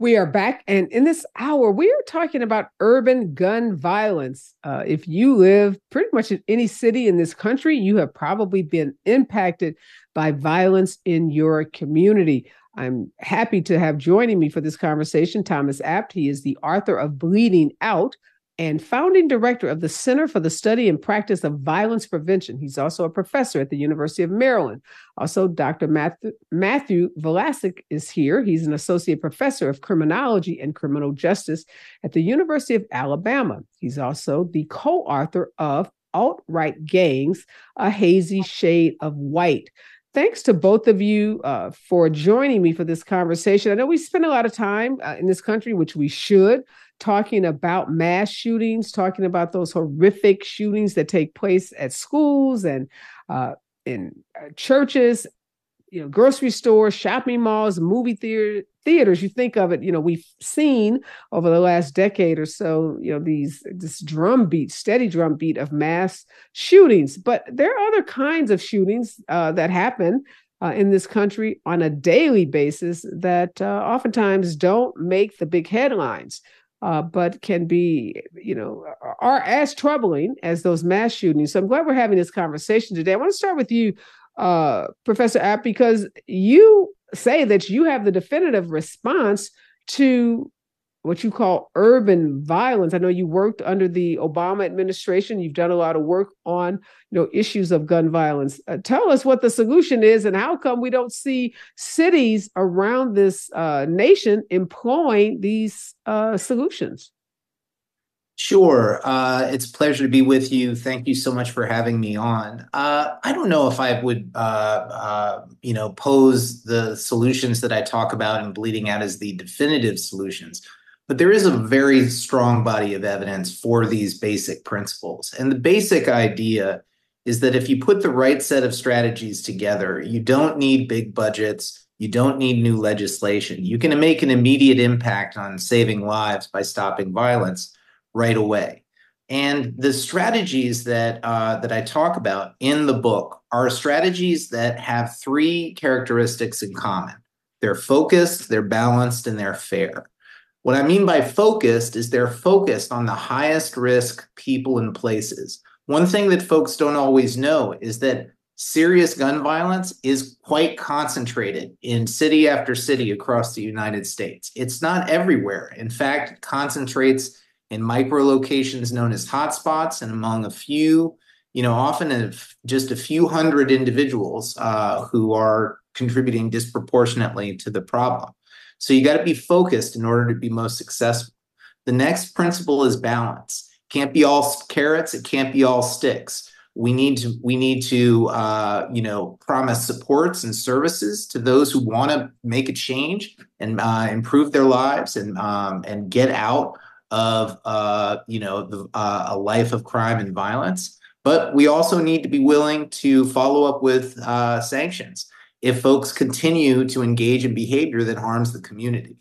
We are back, and in this hour, we are talking about urban gun violence. Uh, if you live pretty much in any city in this country, you have probably been impacted by violence in your community. I'm happy to have joining me for this conversation Thomas Abt. He is the author of Bleeding Out and founding director of the Center for the Study and Practice of Violence Prevention. He's also a professor at the University of Maryland. Also, Dr. Matthew, Matthew Valasik is here. He's an associate professor of criminology and criminal justice at the University of Alabama. He's also the co author of Alt Right Gangs, A Hazy Shade of White thanks to both of you uh, for joining me for this conversation. I know we spend a lot of time uh, in this country, which we should, talking about mass shootings, talking about those horrific shootings that take place at schools and uh, in uh, churches, you know, grocery stores, shopping malls, movie theater, theaters. You think of it, you know, we've seen over the last decade or so, you know, these this drumbeat, steady drumbeat of mass shootings. But there are other kinds of shootings uh, that happen uh, in this country on a daily basis that uh, oftentimes don't make the big headlines uh, but can be, you know, are as troubling as those mass shootings. So I'm glad we're having this conversation today. I want to start with you, uh, Professor Abt, because you say that you have the definitive response to what you call urban violence. I know you worked under the Obama administration. You've done a lot of work on, you know, issues of gun violence. Uh, tell us what the solution is and how come we don't see cities around this uh, nation employing these uh, solutions. Sure. Uh, it's a pleasure to be with you. Thank you so much for having me on. Uh, I don't know if I would, uh, uh you know, pose the solutions that I talk about in Bleeding Out as the definitive solutions. But there is a very strong body of evidence for these basic principles. And the basic idea is that if you put the right set of strategies together, you don't need big budgets, you don't need new legislation. You can make an immediate impact on saving lives by stopping violence right away. And the strategies that uh, that I talk about in the book are strategies that have three characteristics in common. They're focused, they're balanced, and they're fair. What I mean by focused is they're focused on the highest risk people and places. One thing that folks don't always know is that serious gun violence is quite concentrated in city after city across the United States. It's not everywhere. In fact, it concentrates in micro locations known as hotspots and among a few, you know, often of just a few hundred individuals uh, who are contributing disproportionately to the problem. So you got to be focused in order to be most successful. The next principle is balance. Can't be all carrots. It can't be all sticks. We need to we need to uh, you know promise supports and services to those who want to make a change and uh, improve their lives and um, and get out of uh, you know the, uh, a life of crime and violence. But we also need to be willing to follow up with uh, sanctions if folks continue to engage in behavior that harms the community.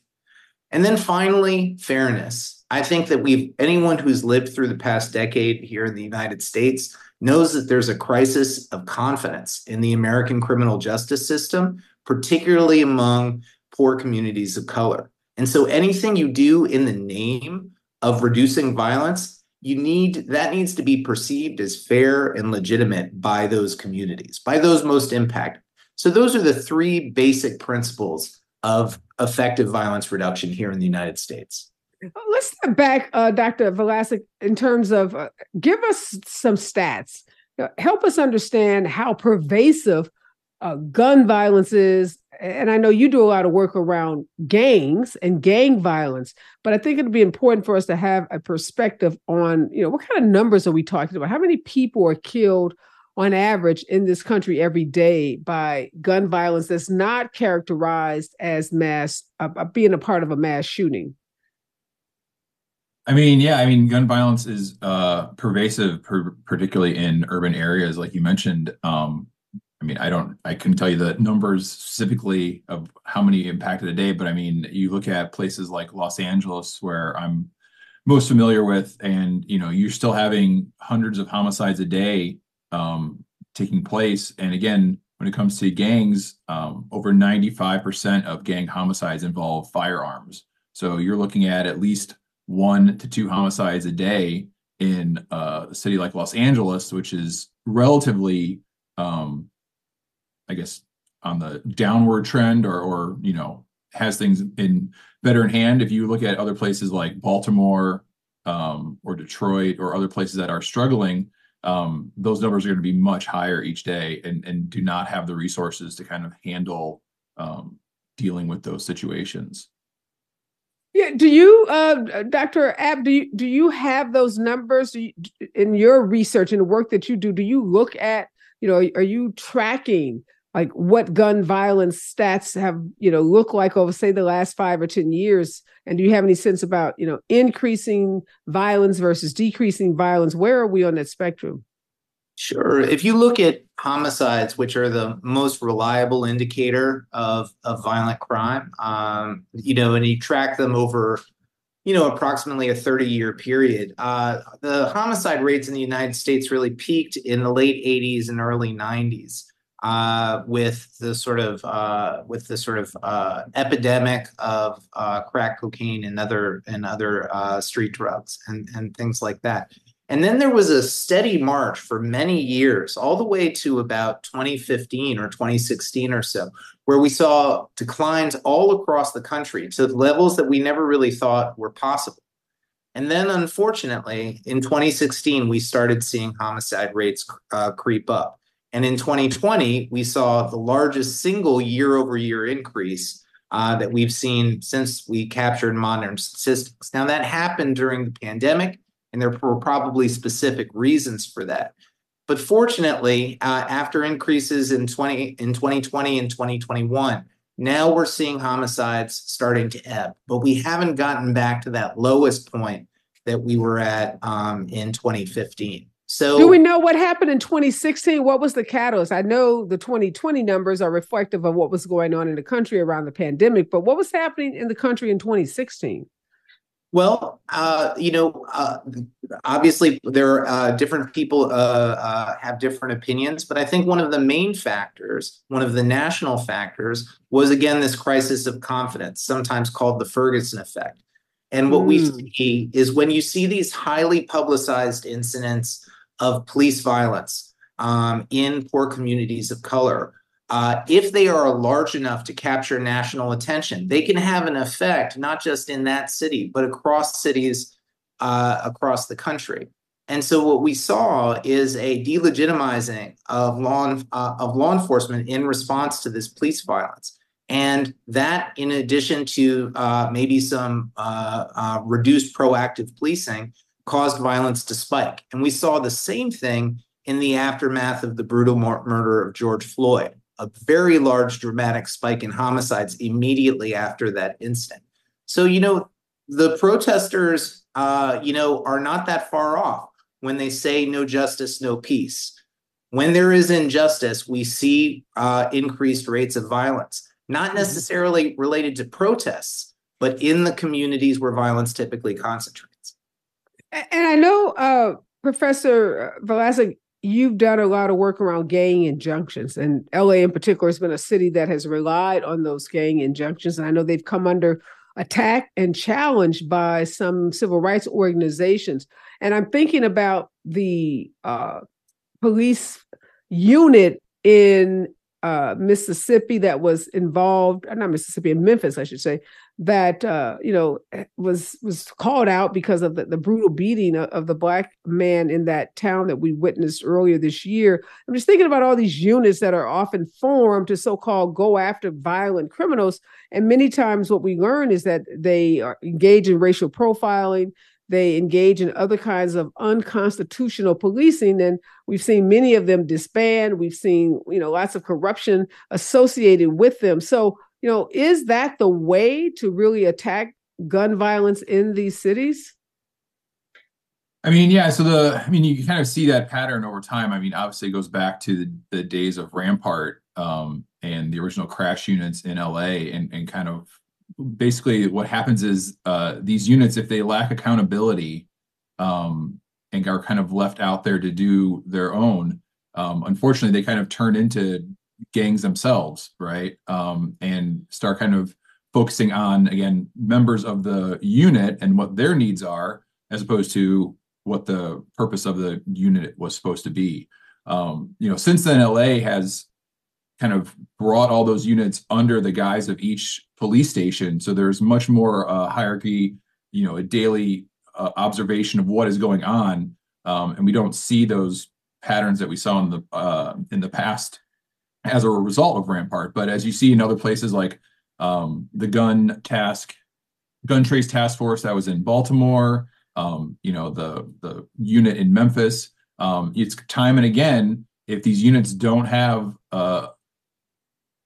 And then finally, fairness. I think that we've anyone who's lived through the past decade here in the United States knows that there's a crisis of confidence in the American criminal justice system, particularly among poor communities of color. And so anything you do in the name of reducing violence, you need that needs to be perceived as fair and legitimate by those communities, by those most impacted. So those are the three basic principles of effective violence reduction here in the United States. Let's step back, uh, Dr. Valasik, in terms of uh, give us some stats. Help us understand how pervasive uh, gun violence is. And I know you do a lot of work around gangs and gang violence, but I think it'd be important for us to have a perspective on, you know, what kind of numbers are we talking about? How many people are killed on average in this country every day by gun violence that's not characterized as mass uh, uh, being a part of a mass shooting i mean yeah i mean gun violence is uh, pervasive per- particularly in urban areas like you mentioned um, i mean i don't i couldn't tell you the numbers specifically of how many impacted a day but i mean you look at places like los angeles where i'm most familiar with and you know you're still having hundreds of homicides a day um, taking place. And again, when it comes to gangs, um, over 95% of gang homicides involve firearms. So you're looking at at least one to two homicides a day in uh, a city like Los Angeles, which is relatively, um, I guess, on the downward trend or, or you know, has things in better in hand. If you look at other places like Baltimore um, or Detroit or other places that are struggling, um, those numbers are going to be much higher each day and, and do not have the resources to kind of handle um, dealing with those situations. Yeah, do you, uh, Dr. Abt, do you do you have those numbers in your research and the work that you do? Do you look at, you know, are you tracking like what gun violence stats have, you know, look like over say the last five or ten years? And do you have any sense about, you know, increasing violence versus decreasing violence? Where are we on that spectrum? Sure. If you look at homicides, which are the most reliable indicator of, of violent crime, um, you know, and you track them over, you know, approximately a 30 year period, uh, the homicide rates in the United States really peaked in the late 80s and early 90s. Uh, with the sort of uh, with the sort of uh, epidemic of uh, crack cocaine and other and other uh, street drugs and and things like that. And then there was a steady march for many years, all the way to about 2015 or 2016 or so, where we saw declines all across the country to levels that we never really thought were possible. And then, unfortunately, in 2016, we started seeing homicide rates uh, creep up. And in 2020, we saw the largest single year over year increase uh, that we've seen since we captured modern statistics. Now, that happened during the pandemic and there were probably specific reasons for that. But fortunately, uh, after increases in 20 in 2020 and 2021, now we're seeing homicides starting to ebb, but we haven't gotten back to that lowest point that we were at um, in 2015. So, do we know what happened in 2016? What was the catalyst? I know the 2020 numbers are reflective of what was going on in the country around the pandemic, but what was happening in the country in 2016? Well, uh, you know, uh, obviously there are uh, different people uh, uh, have different opinions, but I think one of the main factors, one of the national factors, was again this crisis of confidence, sometimes called the Ferguson effect. And what mm. we hmm. see is when you see these highly publicized incidents of police violence um, in poor communities of color, uh, if they are large enough to capture national attention, they can have an effect not just in that city, but across cities uh, across the country. And so, what we saw is a delegitimizing of law uh, of law enforcement in response to this police violence, and that, in addition to uh, maybe some uh, uh, reduced proactive policing, caused violence to spike. And we saw the same thing in the aftermath of the brutal murder of George Floyd a very large dramatic spike in homicides immediately after that incident. So, you know, the protesters, uh, you know, are not that far off when they say no justice, no peace. When there is injustice, we see uh, increased rates of violence, not mm-hmm. necessarily related to protests, but in the communities where violence typically concentrates. And I know, uh, Professor Velasquez, you've done a lot of work around gang injunctions, and LA in particular has been a city that has relied on those gang injunctions. And I know they've come under attack and challenged by some civil rights organizations. And I'm thinking about the uh, police unit in uh, Mississippi that was involved, not Mississippi, in Memphis, I should say, that uh, you know eh, was was called out because of the, the brutal beating of, of, the black man in that town that we witnessed earlier this year. I'm just thinking about all these units that are often formed to so-called go after violent criminals, and many times what we learn is that they are engaged in racial profiling they engage in other kinds of unconstitutional policing and we've seen many of them disband. We've seen you know lots of corruption associated with them. So you know is that the way to really attack gun violence in these cities I mean, yeah. So the, I mean, you kind of see that pattern over time. I mean, obviously, it goes back to the, the days of Rampart um, and the original crash units in LA, and and kind of basically what happens is uh, these units, if they lack accountability um, and are kind of left out there to do their own, um, unfortunately, they kind of turn into gangs themselves, right? Um, and start kind of focusing on again members of the unit and what their needs are, as opposed to what the purpose of the unit was supposed to be. Um, you know, since then, LA has kind of brought all those units under the guise of each police station. So there's much more uh, hierarchy, you know, a daily uh, observation of what is going on, um, and we don't see those patterns that we saw in the uh, in the past as a result of Rampart. But as you see in other places like um, the gun task, gun trace task force that was in Baltimore, um, you know, the the unit in Memphis. Um, it's time and again, if these units don't have uh,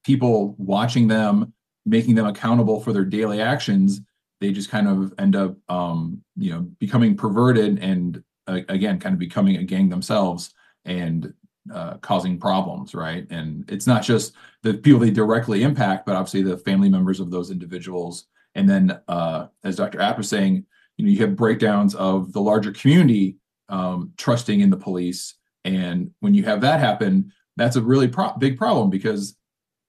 people watching them, making them accountable for their daily actions, they just kind of end up, um, you know, becoming perverted and uh, again, kind of becoming a gang themselves and uh, causing problems, right? And it's not just the people they directly impact, but obviously the family members of those individuals. And then, uh, as Dr. Abt was saying, you know, you have breakdowns of the larger community um, trusting in the police, and when you have that happen, that's a really pro- big problem because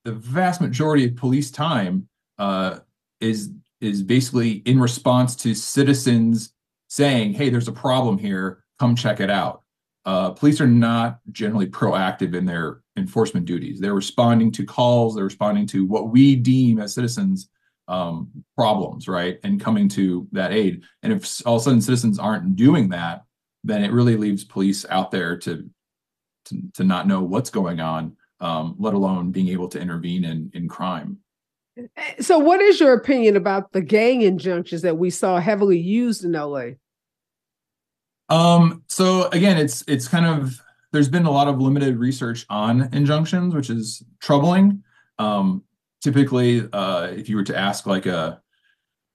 the vast majority of police time uh, is is basically in response to citizens saying, "Hey, there's a problem here. Come check it out." Uh, police are not generally proactive in their enforcement duties. They're responding to calls, they're responding to what we deem as citizens um, problems, right? And coming to that aid. And if all of a sudden citizens aren't doing that, then it really leaves police out there to to, to not know what's going on, um, let alone being able to intervene in in crime. So, what is your opinion about the gang injunctions that we saw heavily used in LA? Um, so again, it's it's kind of there's been a lot of limited research on injunctions, which is troubling. Um, typically, uh, if you were to ask like a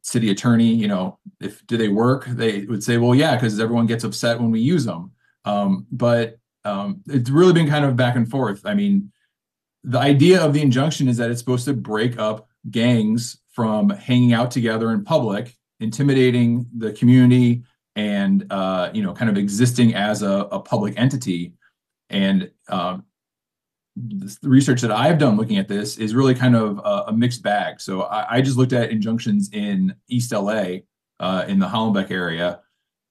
city attorney, you know, if do they work, they would say, well, yeah, because everyone gets upset when we use them. Um, but um, it's really been kind of back and forth. I mean, the idea of the injunction is that it's supposed to break up gangs from hanging out together in public, intimidating the community, and uh, you know kind of existing as a, a public entity and um, the research that I've done looking at this is really kind of a, a mixed bag. So I, I, just looked at injunctions in East LA, uh, in the Hollenbeck area,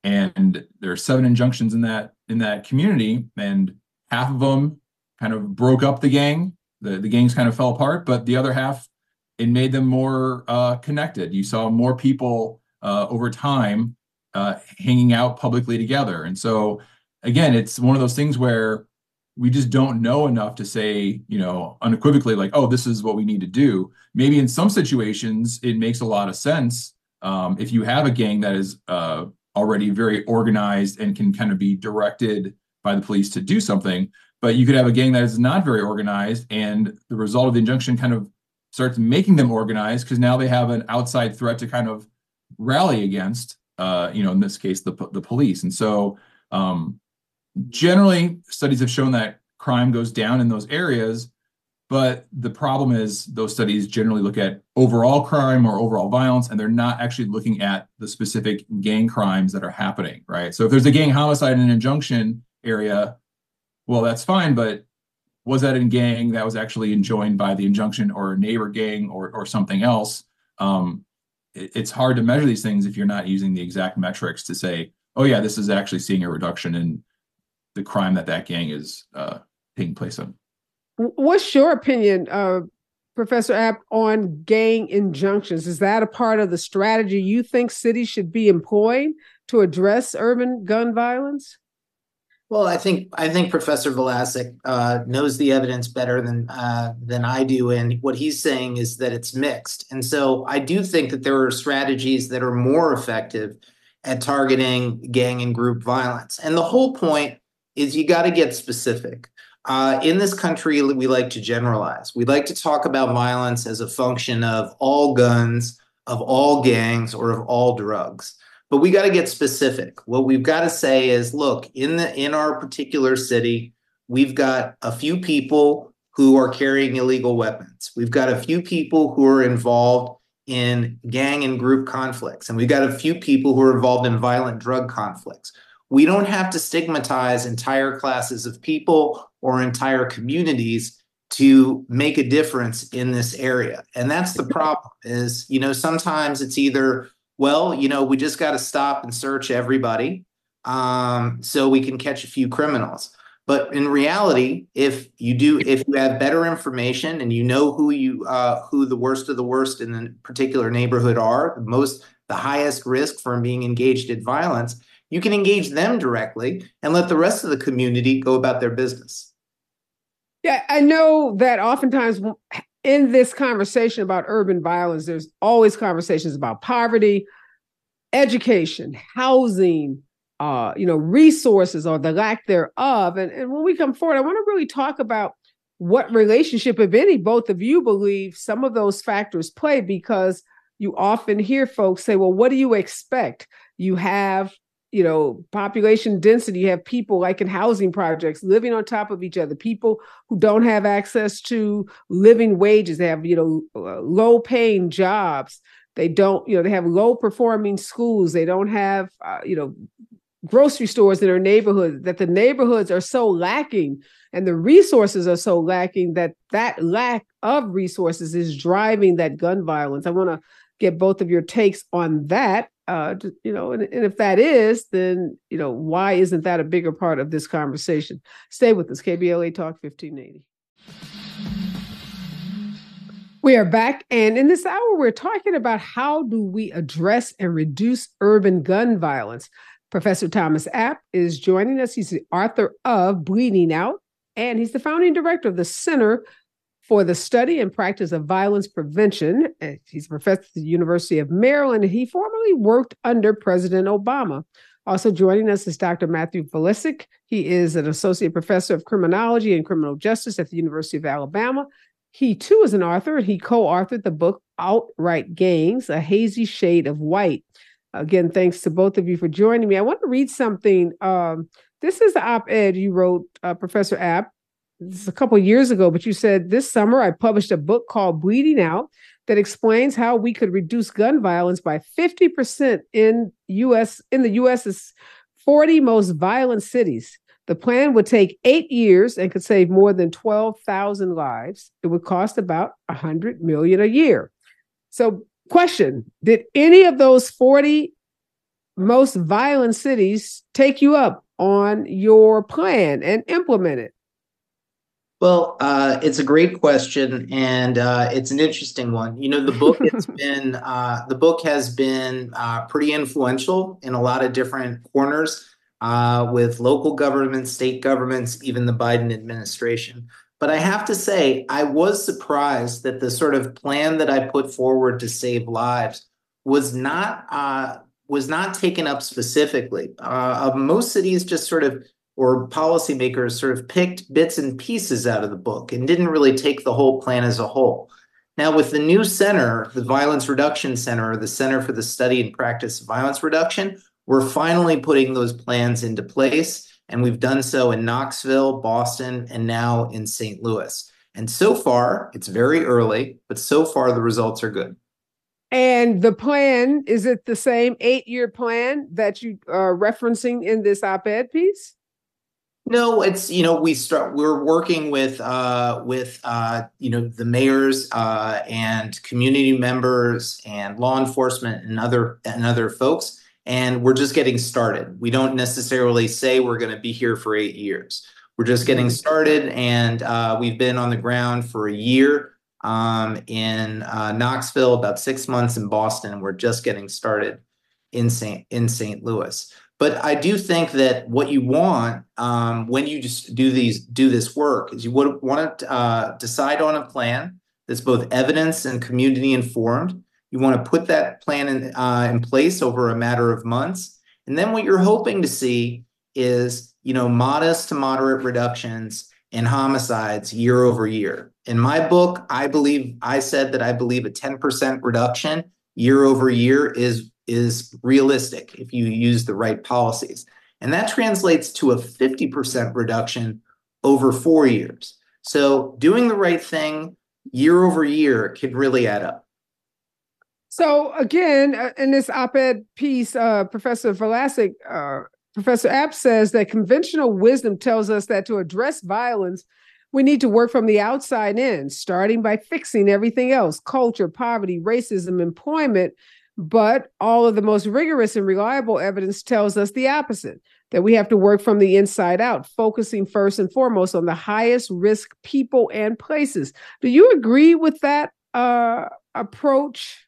and there are seven injunctions in that in that community, and half of them kind of broke up the gang. The the gangs kind of fell apart, but the other half it made them more uh, connected. You saw more people uh, over time uh, hanging out publicly together. And so, again, it's one of those things where we just don't know enough to say, you know, unequivocally, like, oh, this is what we need to do. Maybe in some situations, it makes a lot of sense um, if you have a gang that is uh, already very organized and can kind of be directed by the police to do something. But you could have a gang that is not very organized, and the result of the injunction kind of starts making them organized because now they have an outside threat to kind of rally against uh, you know, in this case, the the police. And so, um, generally, studies have shown that crime goes down in those areas. But the problem is, those studies generally look at overall crime or overall violence, and they're not actually looking at the specific gang crimes that are happening, right? So if there's a gang homicide in an injunction area, well, that's fine, but was that in gang that was actually enjoined by the injunction or a neighbor gang or or something else? Um, it's hard to measure these things if you're not using the exact metrics to say, oh yeah, this is actually seeing a reduction in the crime that that gang is uh, taking place in. What's your opinion, uh, Professor Abt, on gang injunctions? Is that a part of the strategy you think cities should be employing to address urban gun violence? Well, I think I think Professor Valasik uh, knows the evidence better than uh, than I do, and what he's saying is that it's mixed. And so I do think that there are strategies that are more effective at targeting gang and group violence. And the whole point is you got to get specific. Uh, in this country, we like to generalize. We like to talk about violence as a function of all guns, of all gangs, or of all drugs but we got to get specific. What we've got to say is look in the in our particular city we've got a few people who are carrying illegal weapons. We've got a few people who are involved in gang and group conflicts and we've got a few people who are involved in violent drug conflicts. We don't have to stigmatize entire classes of people or entire communities to make a difference in this area. And that's the problem is, you know, sometimes it's either, well, you know, we just got to stop and search everybody um, so we can catch a few criminals. But in reality, if you do, if you have better information and you know who you, uh, who the worst of the worst in the particular neighborhood are, the most, the highest risk from being engaged in violence, you can engage them directly and let the rest of the community go about their business. Yeah, I know that oftentimes in this conversation about urban violence, there's always conversations about poverty, education, housing, uh, you know, resources or the lack thereof. And, and when we come forward, I want to really talk about what relationship, if any, both of you believe some of those factors play because you often hear folks say, well, what do you expect? You have you know population density you have people like in housing projects living on top of each other people who don't have access to living wages they have you know uh, low paying jobs they don't you know they have low performing schools they don't have uh, you know grocery stores in their neighborhood that the neighborhoods are so lacking and the resources are so lacking that that lack of resources is driving that gun violence. I want to get both of your takes on that uh, you know, and, and, if that is, then you know, why isn't that a bigger part of this conversation? Stay with us, KBLA Talk 1580. We are back, and in this hour, we're talking about how do we address and reduce urban gun violence. Professor Thomas Abt is joining us. He's the author of Bleeding Out, and he's the founding director of the Center for the study and practice of violence prevention. He's a professor at the University of Maryland, he formerly worked under President Obama. Also joining us is Dr. Matthew Valasik. He is an associate professor of criminology and criminal justice at the University of Alabama. He too is an author, and he co-authored the book Alt Right Gangs: A Hazy Shade of White. Again, thanks to both of you for joining me. I want to read something. Um, this is the op-ed you wrote, uh, Professor Abt, this a couple years ago, but you said this summer I published a book called Bleeding Out that explains how we could reduce gun violence by 50% in US in the US's 40 most violent cities. The plan would take 8 years and could save more than 12,000 lives. It would cost about 100 million a year. So, question, did any of those 40 most violent cities take you up on your plan and implement it? Well, uh, it's a great question, and uh, it's an interesting one. You know, the book has been uh, the book has been uh, pretty influential in a lot of different corners uh, with local governments, state governments, even the Biden administration. But I have to say, I was surprised that the sort of plan that I put forward to save lives was not uh, was not taken up specifically. most cities just sort of or policymakers sort of picked bits and pieces out of the book and didn't really take the whole plan as a whole. Now, with the new center, the Violence Reduction Center, or the Center for the Study and Practice of Violence Reduction, we're finally putting those plans into place. And we've done so in Knoxville, Boston, and now in St. Louis. And so far, it's very early, but so far the results are good. And the plan is it the same eight year plan that you are referencing in this op ed piece? No, it's you know we start we're working with uh, with uh, you know the mayors uh, and community members and law enforcement and other and other folks, and we're just getting started. We don't necessarily say we're going to be here for eight years. We're just getting mm-hmm. started, and uh, we've been on the ground for a year um, in uh, Knoxville, about six months in Boston, and we're just getting started in St. in St. Louis. But I do think that what you want um, when you just do these do this work is you would want to uh, decide on a plan that's both evidence and community informed. You want to put that plan in uh, in place over a matter of months, and then what you're hoping to see is you know modest to moderate reductions in homicides year over year. In my book, I believe I said that I believe a 10% reduction year over year is is realistic if you use the right policies. And that translates to a 50% reduction over four years. So doing the right thing year over year can really add up. So again, uh, in this op-ed piece, uh, Professor Valasik, uh, Professor Abt says that conventional wisdom tells us that to address violence, We need to work from the outside in, starting by fixing everything else culture, poverty, racism, employment. But all of the most rigorous and reliable evidence tells us the opposite that we have to work from the inside out, focusing first and foremost on the highest risk people and places. Do you agree with that uh, approach?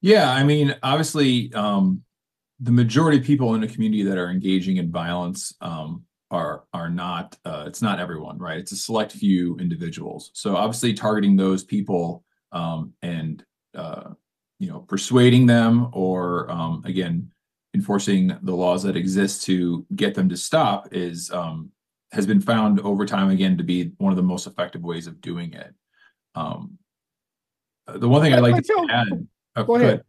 Yeah, I mean, obviously, um, the majority of people in a community that are engaging in violence um, are are not. Uh, it's not everyone, right? It's a select few individuals. So obviously, targeting those people um, and uh, you know persuading them, or um, again, enforcing the laws that exist to get them to stop is um, has been found over time again to be one of the most effective ways of doing it. Um, the one thing I'd like to add. Oh, go, ahead.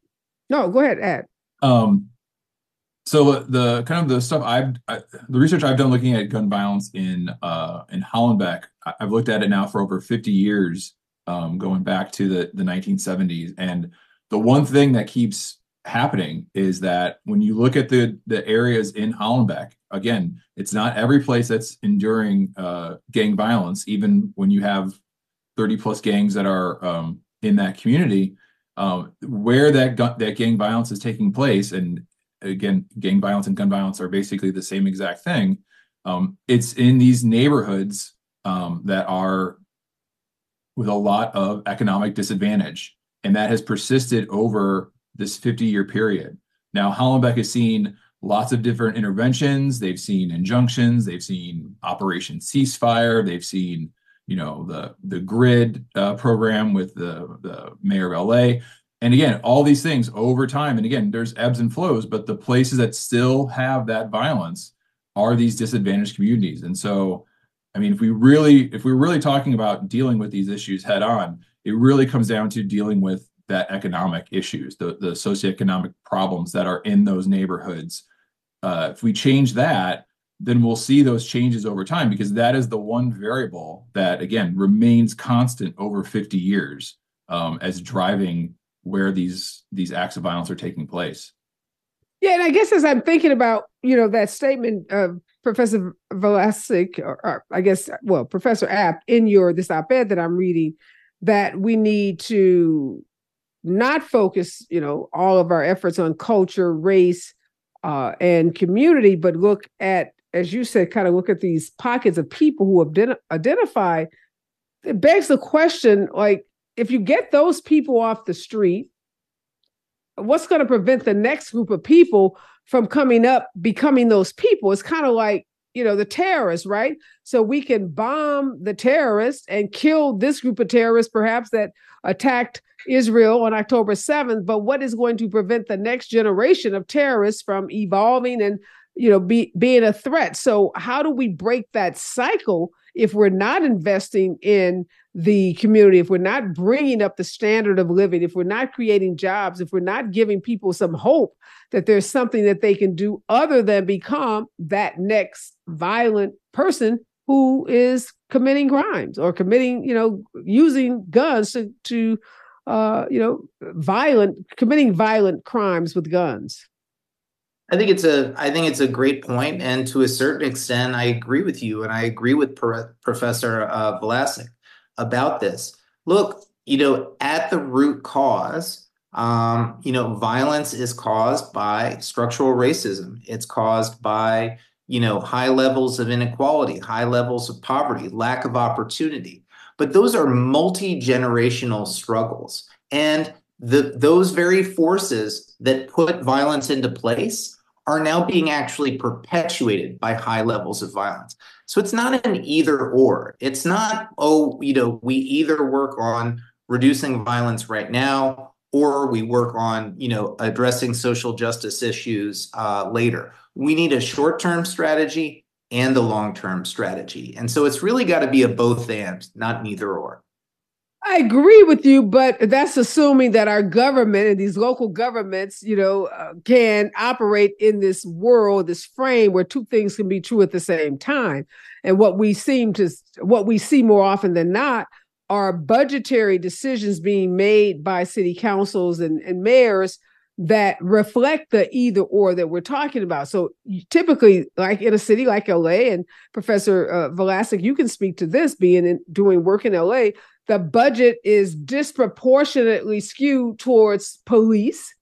No, go ahead. Add. Um, so the kind of the stuff I've I, the research I've done looking at gun violence in uh, in Hollenbeck, I've looked at it now for over 50 years, um, going back to the the 1970s, and the one thing that keeps happening is that when you look at the the areas in Hollenbeck, again, it's not every place that's enduring uh, gang violence. Even when you have 30 plus gangs that are um, in that community, um, where that gun, that gang violence is taking place, and again, gang violence and gun violence are basically the same exact thing. Um, it's in these neighborhoods um, that are with a lot of economic disadvantage, and that has persisted over this 50 year period. Now, Hollenbeck has seen lots of different interventions. They've seen injunctions. They've seen Operation Ceasefire. They've seen, you know, the the grid uh, program with the the mayor of LA. And again, all these things over time. And again, there's ebbs and flows, but the places that still have that violence are these disadvantaged communities. And so, I mean, if we really, if we're really talking about dealing with these issues head on, it really comes down to dealing with that economic issues, the, the socioeconomic problems that are in those neighborhoods. Uh, if we change that, then we'll see those changes over time because that is the one variable that, again, remains constant over 50 years um, as driving where these these acts of violence are taking place. Yeah, and I guess as I'm thinking about you know that statement of Professor Valasik, or, or I guess well Professor Abt in your this op-ed that I'm reading, that we need to not focus, you know, all of our efforts on culture, race, uh, and community, but look at, as you said, kind of look at these pockets of people who have identified. It begs the question, like, if you get those people off the street, what's going to prevent the next group of people from coming up, becoming those people? It's kind of like you know the terrorists right? So we can bomb the terrorists and kill this group of terrorists perhaps that attacked israel on october 7th but what is going to prevent the next generation of terrorists from evolving and you know be, being a threat? So how do we break that cycle if we're not investing in the community, if we're not bringing up the standard of living, if we're not creating jobs, if we're not giving people some hope that there's something that they can do other than become that next violent person who is committing crimes or committing, you know, using guns to, to uh, you know, violent, committing violent crimes with guns. I think it's a I think it's a great point, and to a certain extent, I agree with you, and I agree with Pro- Professor uh, Valasik about this. Look, you know, at the root cause, um, you know, violence is caused by structural racism. It's caused by you know high levels of inequality, high levels of poverty, lack of opportunity. But those are multi generational struggles, and the those very forces that put violence into place are now being actually perpetuated by high levels of violence. So it's not an either or. It's not, oh, you know, we either work on reducing violence right now or we work on, you know, addressing social justice issues uh, later. We need a short term strategy and a long term strategy. And so it's really got to be a both and, not neither or. I agree with you, but that's assuming that our government and these local governments, you know, uh, can operate in this world, this frame where two things can be true at the same time. And what we seem to, what we see more often than not, are budgetary decisions being made by city councils and, and mayors that reflect the either or that we're talking about. So typically, like in a city like LA, and Professor uh, Valasik, you can speak to this, being in doing work in LA, the budget is disproportionately skewed towards police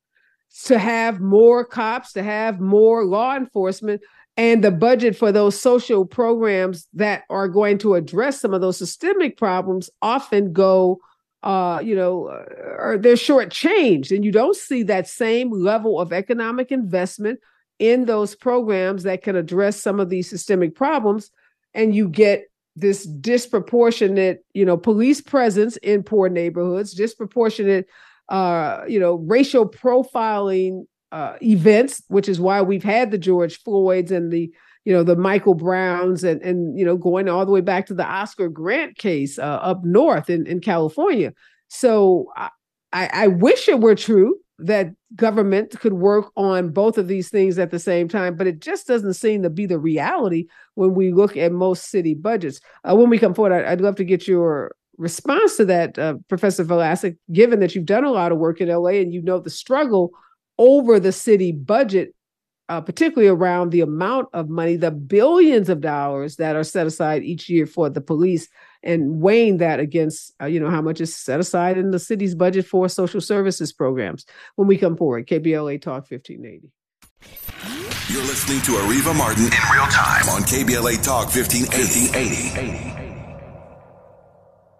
to have more cops, to have more law enforcement, and the budget for those social programs that are going to address some of those systemic problems often go uh, you know, uh, or they're shortchanged, and you don't see that same level of economic investment in those programs that can address some of these systemic problems, and you get this disproportionate, you know, police presence in poor neighborhoods, disproportionate, uh, you know, racial profiling uh, events, which is why we've had the George Floyds and the you know the Michael Browns and and you know going all the way back to the Oscar Grant case uh, up north in in California. So I, I wish it were true that government could work on both of these things at the same time, but it just doesn't seem to be the reality when we look at most city budgets. Uh, when we come forward, I, would love to get your response to that, uh, Professor Valasik, given that you've done a lot of work in LA and you know the struggle over the city budget, uh, particularly around the amount of money, the billions of dollars that are set aside each year for the police, and weighing that against, uh, you know, how much is set aside in the city's budget for social services programs. When we come forward, KBLA Talk 1580. You're listening to Areva Martin in real time on KBLA Talk 1580. 1580.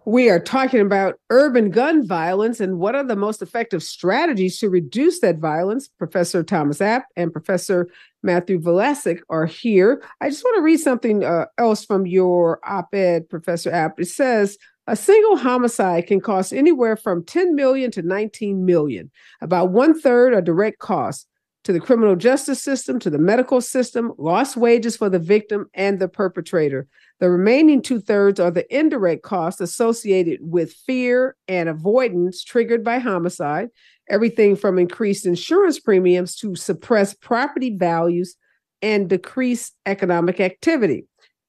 We are talking about urban gun violence and what are the most effective strategies to reduce that violence. Professor Thomas Abt and Professor Matthew Valasik are here. I just want to read something uh, else from your op ed, Professor Abt. It says, a single homicide can cost anywhere from 10 million to 19 million. About one third are direct costs to the criminal justice system, to the medical system, lost wages for the victim and the perpetrator. The remaining two thirds are the indirect costs associated with fear and avoidance triggered by homicide, everything from increased insurance premiums to suppressed property values and decreased economic activity.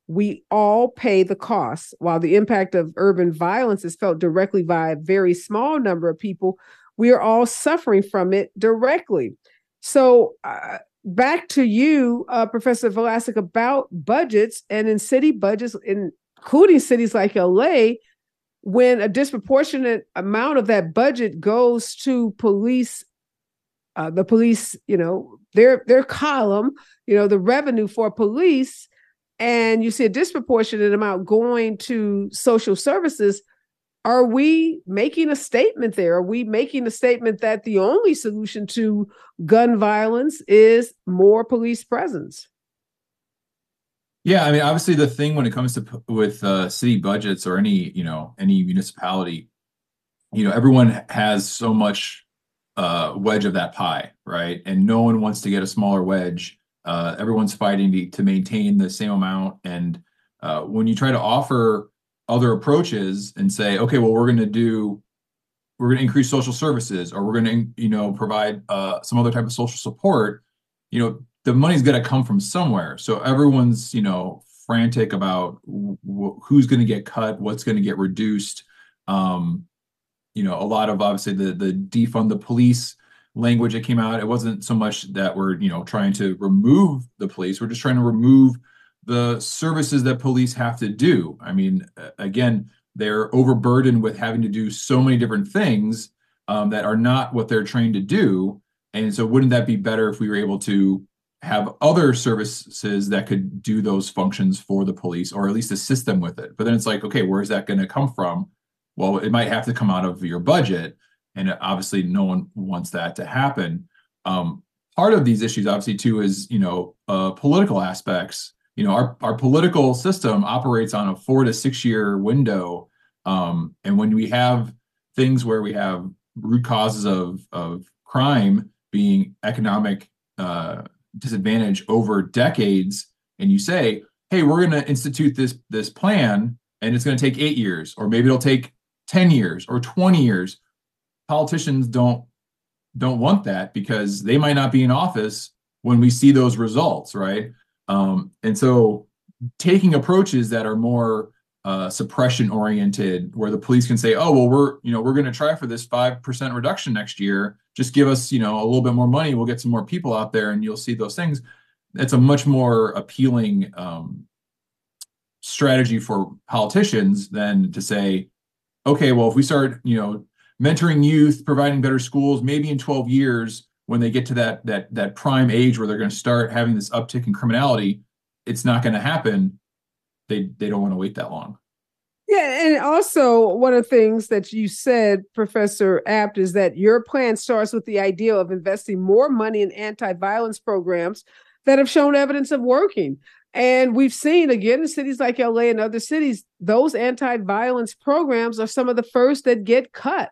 We all pay the cost. While the impact of urban violence is felt directly by a very small number of people, we are all suffering from it directly. So, uh, back to you, uh, Professor Valasik, about budgets and in city budgets, including cities like LA, when a disproportionate amount of that budget goes to police, uh, the police, you know, their their column, you know, the revenue for police, and you see a disproportionate amount going to social services are we making a statement there? Are we making a statement that the only solution to gun violence is more police presence? Yeah, I mean, obviously, the thing when it comes to with uh, city budgets or any you know any municipality, you know, everyone has so much uh, wedge of that pie, right? And no one wants to get a smaller wedge. Uh, everyone's fighting to, to maintain the same amount, and uh, when you try to offer other approaches and say, okay, well, we're going to do, we're going to increase social services, or we're going to, you know, provide uh, some other type of social support. You know, the money's to come from somewhere. So everyone's, you know, frantic about w- who's going to get cut, what's going to get reduced. Um, you know, a lot of obviously the the defund the police language that came out. It wasn't so much that we're, you know, trying to remove the police. We're just trying to remove the services that police have to do. I mean, again, they're overburdened with having to do so many different things um, that are not what they're trained to do. And so, wouldn't that be better if we were able to have other services that could do those functions for the police or at least assist them with it? But then it's like, okay, where's that going to come from? Well, it might have to come out of your budget. And obviously, no one wants that to happen. Um, part of these issues, obviously, too, is, you know, uh, political aspects you know our, our political system operates on a four to six year window um, and when we have things where we have root causes of of crime being economic uh, disadvantage over decades and you say hey we're going to institute this this plan and it's going to take eight years or maybe it'll take 10 years or 20 years politicians don't don't want that because they might not be in office when we see those results right um, and so taking approaches that are more uh, suppression oriented, where the police can say, "Oh, well, we're you know we're going to try for this five percent reduction next year," just give us, you know, a little bit more money, we'll get some more people out there and you'll see those things. It's a much more appealing um, strategy for politicians than to say, okay, well, if we start, you know, mentoring youth, providing better schools, maybe in 12 years, when they get to that that that prime age where they're going to start having this uptick in criminality, it's not going to happen. They they don't want to wait that long. Yeah, and also one of the things that you said, Professor Abt, is that your plan starts with the idea of investing more money in anti-violence programs that have shown evidence of working. And we've seen again in cities like LA and other cities, those anti-violence programs are some of the first that get cut.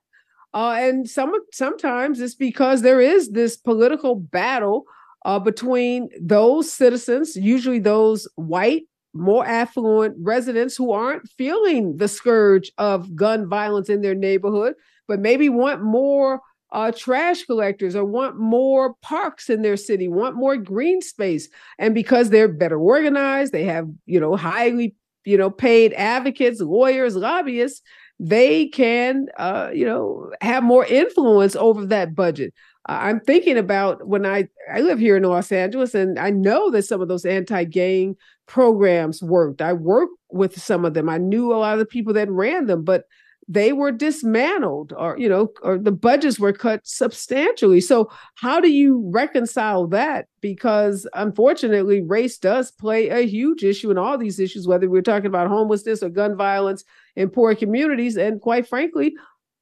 Uh, and some sometimes it's because there is this political battle uh, between those citizens, usually those white, more affluent residents who aren't feeling the scourge of gun violence in their neighborhood, but maybe want more uh, trash collectors or want more parks in their city, want more green space. And because they're better organized, they have, you know, highly, you know, paid advocates, lawyers, lobbyists, they can, uh, you know, have more influence over that budget. I'm thinking about when I I live here in Los Angeles, and I know that some of those anti-gang programs worked. I worked with some of them. I knew a lot of the people that ran them, but they were dismantled or you know or the budgets were cut substantially so how do you reconcile that because unfortunately race does play a huge issue in all these issues whether we're talking about homelessness or gun violence in poor communities. And quite frankly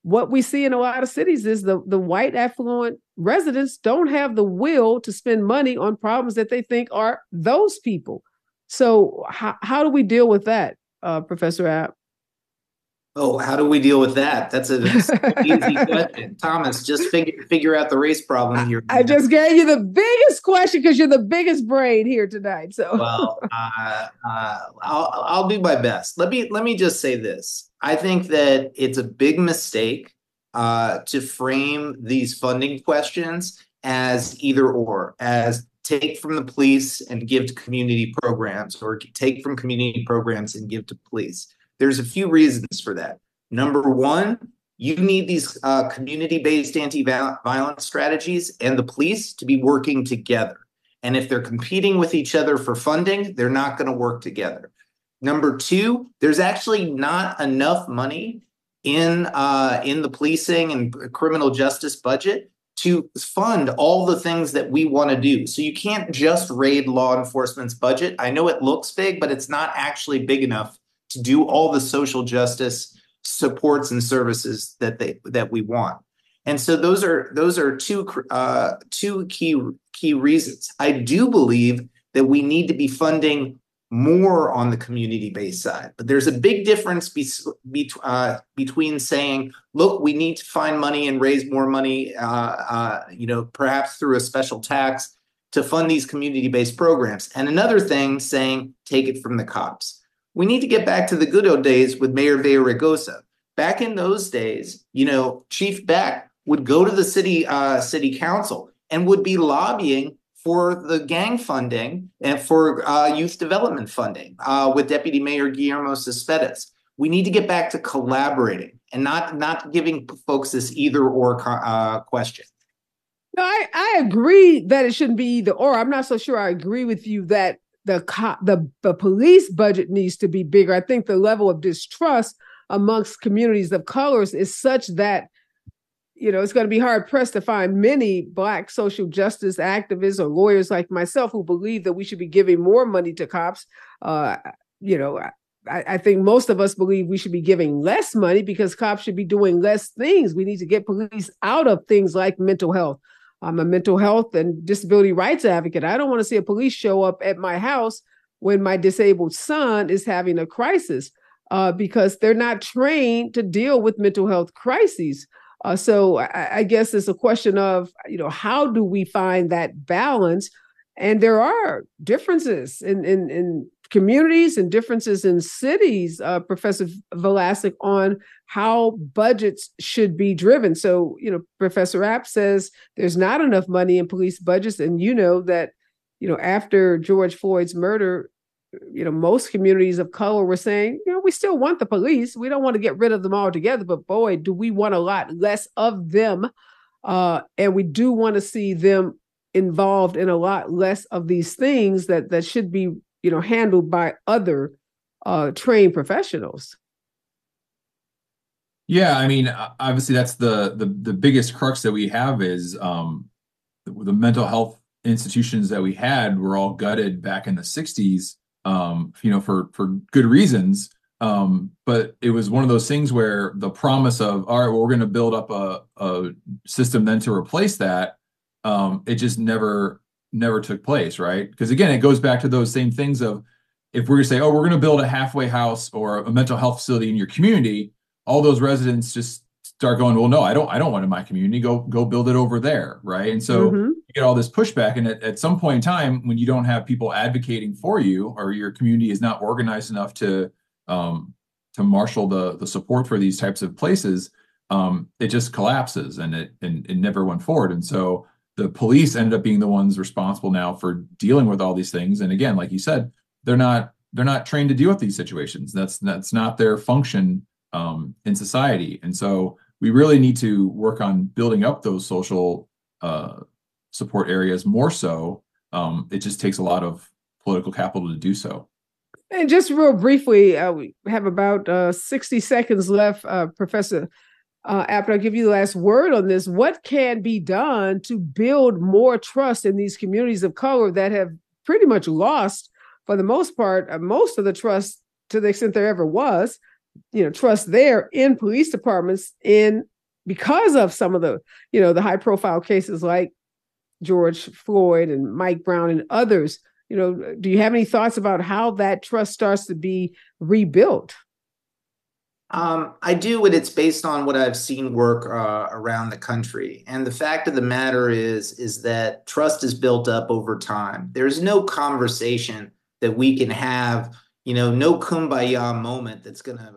what we see in a lot of cities is the, the white affluent residents don't have the will to spend money on problems that they think are those people. So how, how do we deal with that uh, professor abt Oh, how do we deal with that? That's an easy question. Thomas, just figure figure out the race problem here. I just gave you the biggest question because you're the biggest brain here tonight. So, well, uh, uh, I'll I'll do my best. Let me let me just say this. I think that it's a big mistake uh, to frame these funding questions as either or, as take from the police and give to community programs, or take from community programs and give to police there's a few reasons for that. Number one, you need these uh, community based anti violence strategies and the police to be working together. And if they're competing with each other for funding, they're not going to work together. Number two, there's actually not enough money in uh, in the policing and criminal justice budget to fund all the things that we want to do. So you can't just raid law enforcement's budget. I know it looks big, but it's not actually big enough to do all the social justice supports and services that they that we want. And so those are those are two uh, two key key reasons. I do believe that we need to be funding more on the community based side, but there's a big difference be, be, uh, between saying, "Look, we need to find money and raise more money," uh, uh you know, perhaps through a special tax to fund these community based programs, and another thing saying, "Take it from the cops." We need to get back to the good old days with Mayor Villaraigosa. Back in those days, you know, Chief Beck would go to the city uh, city council and would be lobbying for the gang funding and for uh, youth development funding uh, with Deputy Mayor Guillermo Cespedes. We need to get back to collaborating and not not giving folks this either or uh, question. No, I, I agree that it shouldn't be either or. I'm not so sure I agree with you that the the the police budget needs to be bigger. I think the level of distrust amongst communities of colors is such that you know it's going to be hard pressed to find many black social justice activists or lawyers like myself who believe that we should be giving more money to cops. Uh, you know, I, I, think most of us believe we should be giving less money because cops should be doing less things. We need to get police out of things like mental health, I'm a mental health and disability rights advocate. I don't want to see a police show up at my house when my disabled son is having a crisis uh, because they're not trained to deal with mental health crises. Uh, so I, I, guess it's a question of, you know, how do we find that balance? And there are differences in, in, in communities and differences in cities, uh, Professor Valasik, on how budgets should be driven. So, you know, Professor Abt says there's not enough money in police budgets. And you know that, you know, after George Floyd's murder, you know, most communities of color were saying, you know, we still want the police. We don't want to get rid of them altogether, but boy, do we want a lot less of them uh, and we do want to see them involved in a lot less of these things that that should be you know handled by other uh, trained professionals. Yeah, I mean, obviously that's the the the biggest crux that we have is um, the, the mental health institutions that we had were all gutted back in the 60s um, you know for for good reasons um, but it was one of those things where the promise of all right well, we're going to build up a, a system then to replace that um, it just never never took place right? Because again it goes back to those same things of if we're going to say oh we're going to build a halfway house or a mental health facility in your community all those residents just start going well no i don't i don't want it in my community. Go go build it over there right? And so mm-hmm. you get all this pushback and at, at some point in time when you don't have people advocating for you or your community is not organized enough to um, to marshal the the support for these types of places um, it just collapses and it and it never went forward. And so the police ended up being the ones responsible now for dealing with all these things and again like you said they're not they're not trained to deal with these situations that's that's not their function um, in society and so we really need to work on building up those social uh, support areas more so. Um, it just takes a lot of political capital to do so. And just real briefly, uh, we have about uh, 60 seconds left. Uh, Professor uh, Apter, I'll give you the last word on this. What can be done to build more trust in these communities of color that have pretty much lost, for the most part, uh, most of the trust to the extent there ever was, you know trust there in police departments in because of some of the you know the high profile cases like George Floyd and Mike Brown and others you know do you have any thoughts about how that trust starts to be rebuilt um, I do, and it's based on what I've seen work uh, around the country. And the fact of the matter is, is that trust is built up over time. There's no conversation that we can have, you know, no kumbaya moment that's going to